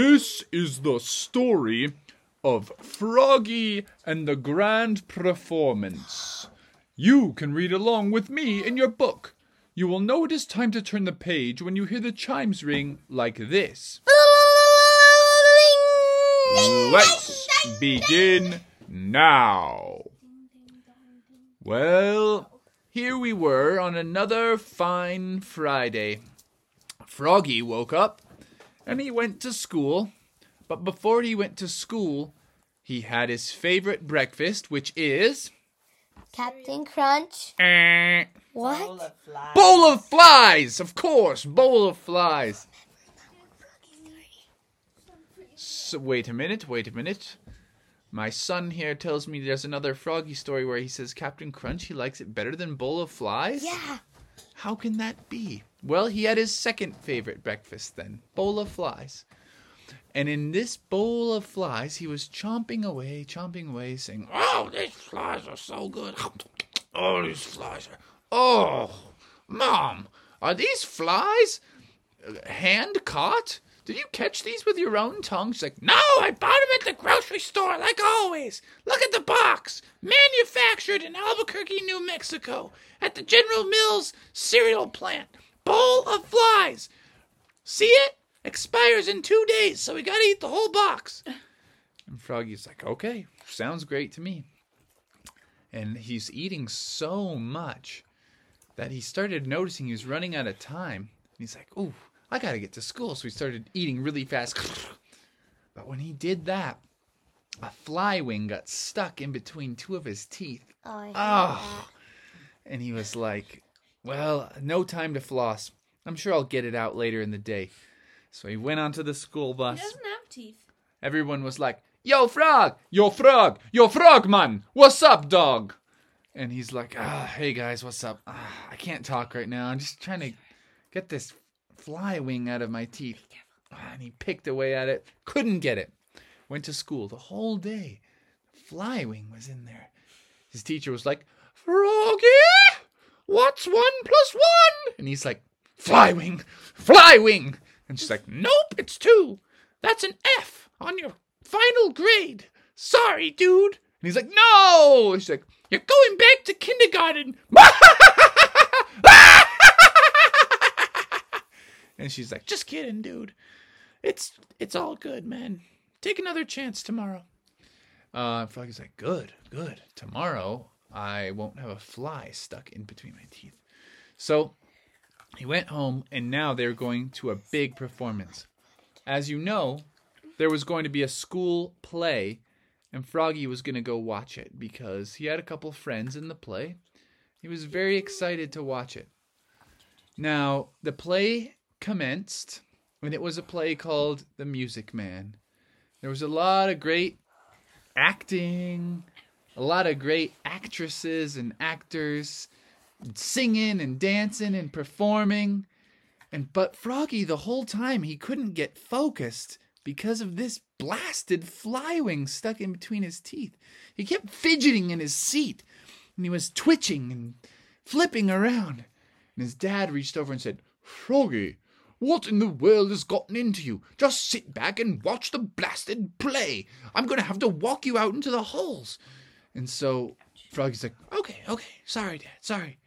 This is the story of Froggy and the Grand Performance. You can read along with me in your book. You will know it is time to turn the page when you hear the chimes ring like this. Let's begin now. Well, here we were on another fine Friday. Froggy woke up and he went to school. But before he went to school, he had his favorite breakfast, which is. Captain Crunch. Eh, What? bowl of flies! Of course, bowl of flies. So, wait a minute, wait a minute. My son here tells me there's another Froggy story where he says Captain Crunch he likes it better than bowl of flies. Yeah. How can that be? Well, he had his second favorite breakfast then bowl of flies. And in this bowl of flies, he was chomping away, chomping away, saying, Oh, these flies are so good. Oh, these flies are. Oh, Mom, are these flies hand caught? Did you catch these with your own tongue? She's like, No, I bought them at the grocery store, like always. Look at the box. Manufactured in Albuquerque, New Mexico, at the General Mills cereal plant. Bowl of flies. See it? Expires in two days, so we gotta eat the whole box. And Froggy's like, Okay, sounds great to me. And he's eating so much that he started noticing he was running out of time. And he's like, Ooh, I gotta get to school. So he started eating really fast. But when he did that, a fly wing got stuck in between two of his teeth. Oh, Oh. And he was like, Well, no time to floss. I'm sure I'll get it out later in the day. So he went onto the school bus. He doesn't have teeth. Everyone was like, Yo, frog! Yo, frog! Yo, frog, man! What's up, dog? And he's like, ah, Hey, guys, what's up? Ah, I can't talk right now. I'm just trying to get this fly wing out of my teeth. Ah, And he picked away at it, couldn't get it. Went to school the whole day. Fly wing was in there. His teacher was like, Froggy, what's one plus one? And he's like, Fly wing, fly wing. And she's like, Nope, it's two. That's an F on your final grade. Sorry, dude. And he's like, No. And She's like, You're going back to kindergarten. and she's like, Just kidding, dude. It's it's all good, man. Take another chance tomorrow. Uh, Froggy's like, Good, good. Tomorrow I won't have a fly stuck in between my teeth. So he went home, and now they're going to a big performance. As you know, there was going to be a school play, and Froggy was going to go watch it because he had a couple friends in the play. He was very excited to watch it. Now, the play commenced, and it was a play called The Music Man. There was a lot of great acting, a lot of great actresses and actors singing and dancing and performing. And but Froggy the whole time he couldn't get focused because of this blasted flywing stuck in between his teeth. He kept fidgeting in his seat and he was twitching and flipping around. And his dad reached over and said, Froggy, what in the world has gotten into you? Just sit back and watch the blasted play. I'm going to have to walk you out into the halls. And so Froggy's like, okay, okay, sorry, Dad, sorry.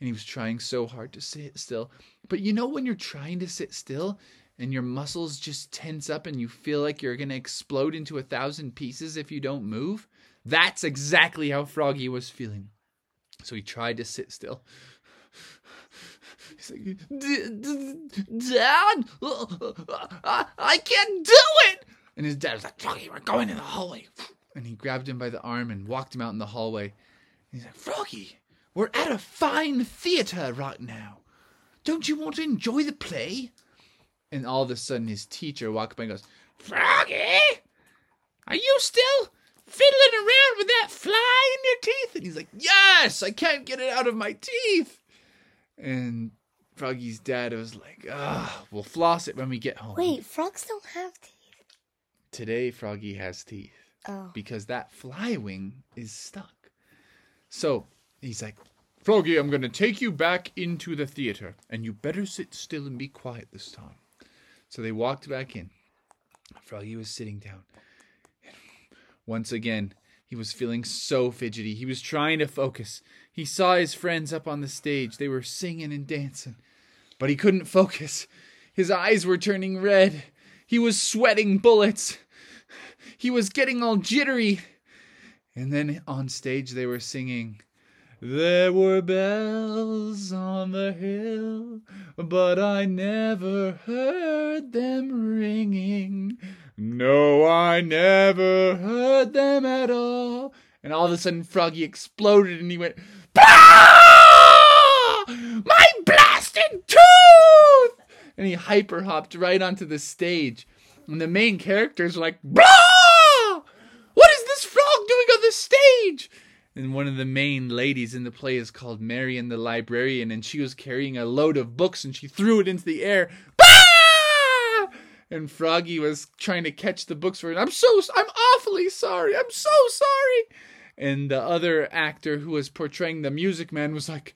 And he was trying so hard to sit still. But you know when you're trying to sit still and your muscles just tense up and you feel like you're going to explode into a thousand pieces if you don't move? That's exactly how Froggy was feeling. So he tried to sit still. He's like, "D- d- Dad, uh, uh, I, I can't do it. And his dad was like, Froggy, we're going in the hallway. And he grabbed him by the arm and walked him out in the hallway. And he's like, Froggy, we're at a fine theater right now. Don't you want to enjoy the play? And all of a sudden, his teacher walked by and goes, Froggy, are you still fiddling around with that fly in your teeth? And he's like, Yes, I can't get it out of my teeth. And Froggy's dad was like, Ah, we'll floss it when we get home. Wait, frogs don't have teeth. Today, Froggy has teeth Oh. because that fly wing is stuck. So he's like, Froggy, I'm going to take you back into the theater, and you better sit still and be quiet this time. So they walked back in. Froggy was sitting down. Once again, he was feeling so fidgety. He was trying to focus. He saw his friends up on the stage. They were singing and dancing, but he couldn't focus. His eyes were turning red. He was sweating bullets. He was getting all jittery. And then on stage, they were singing. There were bells on the hill, but I never heard them ringing. No, I never heard them at all. And all of a sudden, Froggy exploded and he went, bah! My blasted tooth! And he hyper hopped right onto the stage. And the main characters like, blah! What is this frog doing on the stage? And one of the main ladies in the play is called Marion the librarian, and she was carrying a load of books and she threw it into the air. And Froggy was trying to catch the books for it. I'm so, I'm awfully sorry. I'm so sorry. And the other actor who was portraying the music man was like,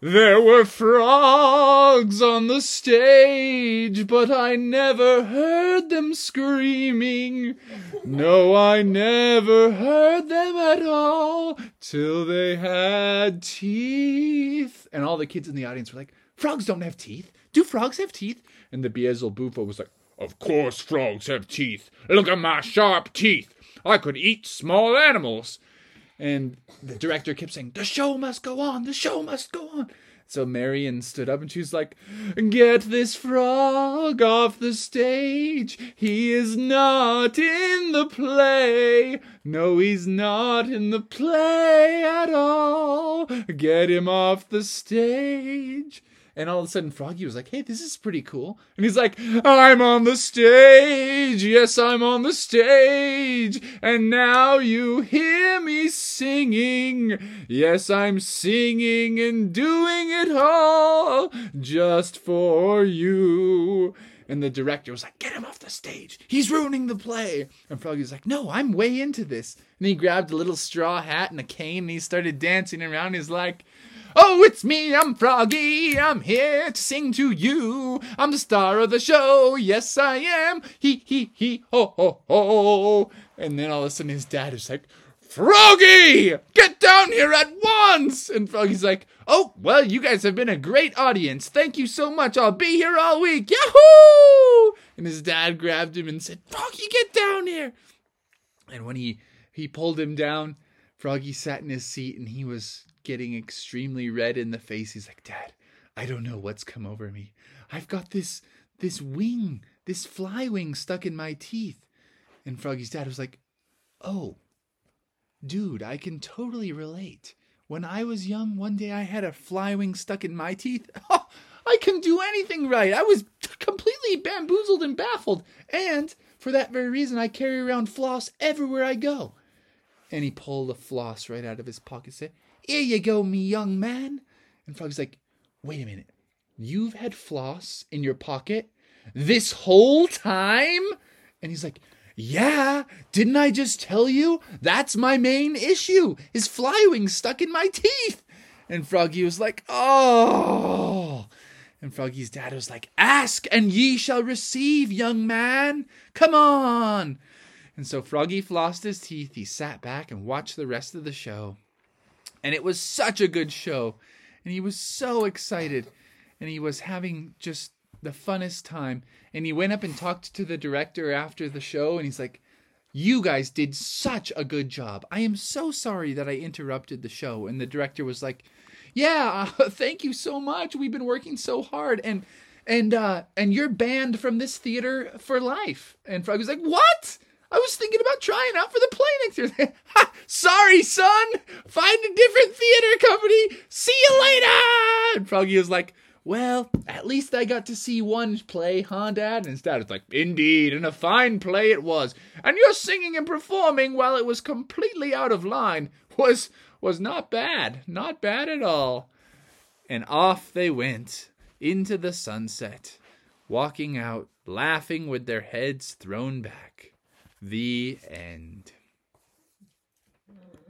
there were frogs on the stage, but I never heard them screaming. No, I never heard them at all till they had teeth. And all the kids in the audience were like, Frogs don't have teeth. Do frogs have teeth? And the Beelzebufo was like, Of course frogs have teeth. Look at my sharp teeth. I could eat small animals. And the director kept saying, The show must go on, the show must go on. So Marion stood up and she was like, Get this frog off the stage. He is not in the play. No, he's not in the play at all. Get him off the stage. And all of a sudden, Froggy was like, Hey, this is pretty cool. And he's like, I'm on the stage. Yes, I'm on the stage. And now you hear me singing. Yes, I'm singing and doing it all just for you. And the director was like, Get him off the stage. He's ruining the play. And Froggy's like, No, I'm way into this. And he grabbed a little straw hat and a cane and he started dancing around. He's like, Oh, it's me, I'm Froggy. I'm here to sing to you. I'm the star of the show. Yes, I am. He, he, he, ho, ho, ho. And then all of a sudden his dad is like, Froggy, get down here at once. And Froggy's like, Oh, well, you guys have been a great audience. Thank you so much. I'll be here all week. Yahoo! And his dad grabbed him and said, Froggy, get down here. And when he, he pulled him down, Froggy sat in his seat and he was getting extremely red in the face. He's like, Dad, I don't know what's come over me. I've got this this wing, this fly wing stuck in my teeth. And Froggy's dad was like, Oh, dude, I can totally relate. When I was young, one day I had a fly wing stuck in my teeth. Oh, I can do anything right. I was completely bamboozled and baffled. And for that very reason, I carry around floss everywhere I go. And he pulled a floss right out of his pocket and said, Here you go, me young man. And Froggy's like, Wait a minute. You've had floss in your pocket this whole time? And he's like, Yeah, didn't I just tell you? That's my main issue. His fly wing stuck in my teeth. And Froggy was like, Oh. And Froggy's dad was like, Ask and ye shall receive, young man. Come on. And so Froggy flossed his teeth. He sat back and watched the rest of the show. And it was such a good show. And he was so excited. And he was having just the funnest time. And he went up and talked to the director after the show. And he's like, You guys did such a good job. I am so sorry that I interrupted the show. And the director was like, Yeah, thank you so much. We've been working so hard. And and uh and you're banned from this theater for life. And Frog was like, What? I was thinking about trying out for the play next year. sorry, son. Find a different theater company. See you later. And Froggy was like, well, at least I got to see one play, huh, Dad? And dad was like, Indeed, and a fine play it was. And your singing and performing, while it was completely out of line, was was not bad. Not bad at all. And off they went into the sunset, walking out, laughing with their heads thrown back. The end.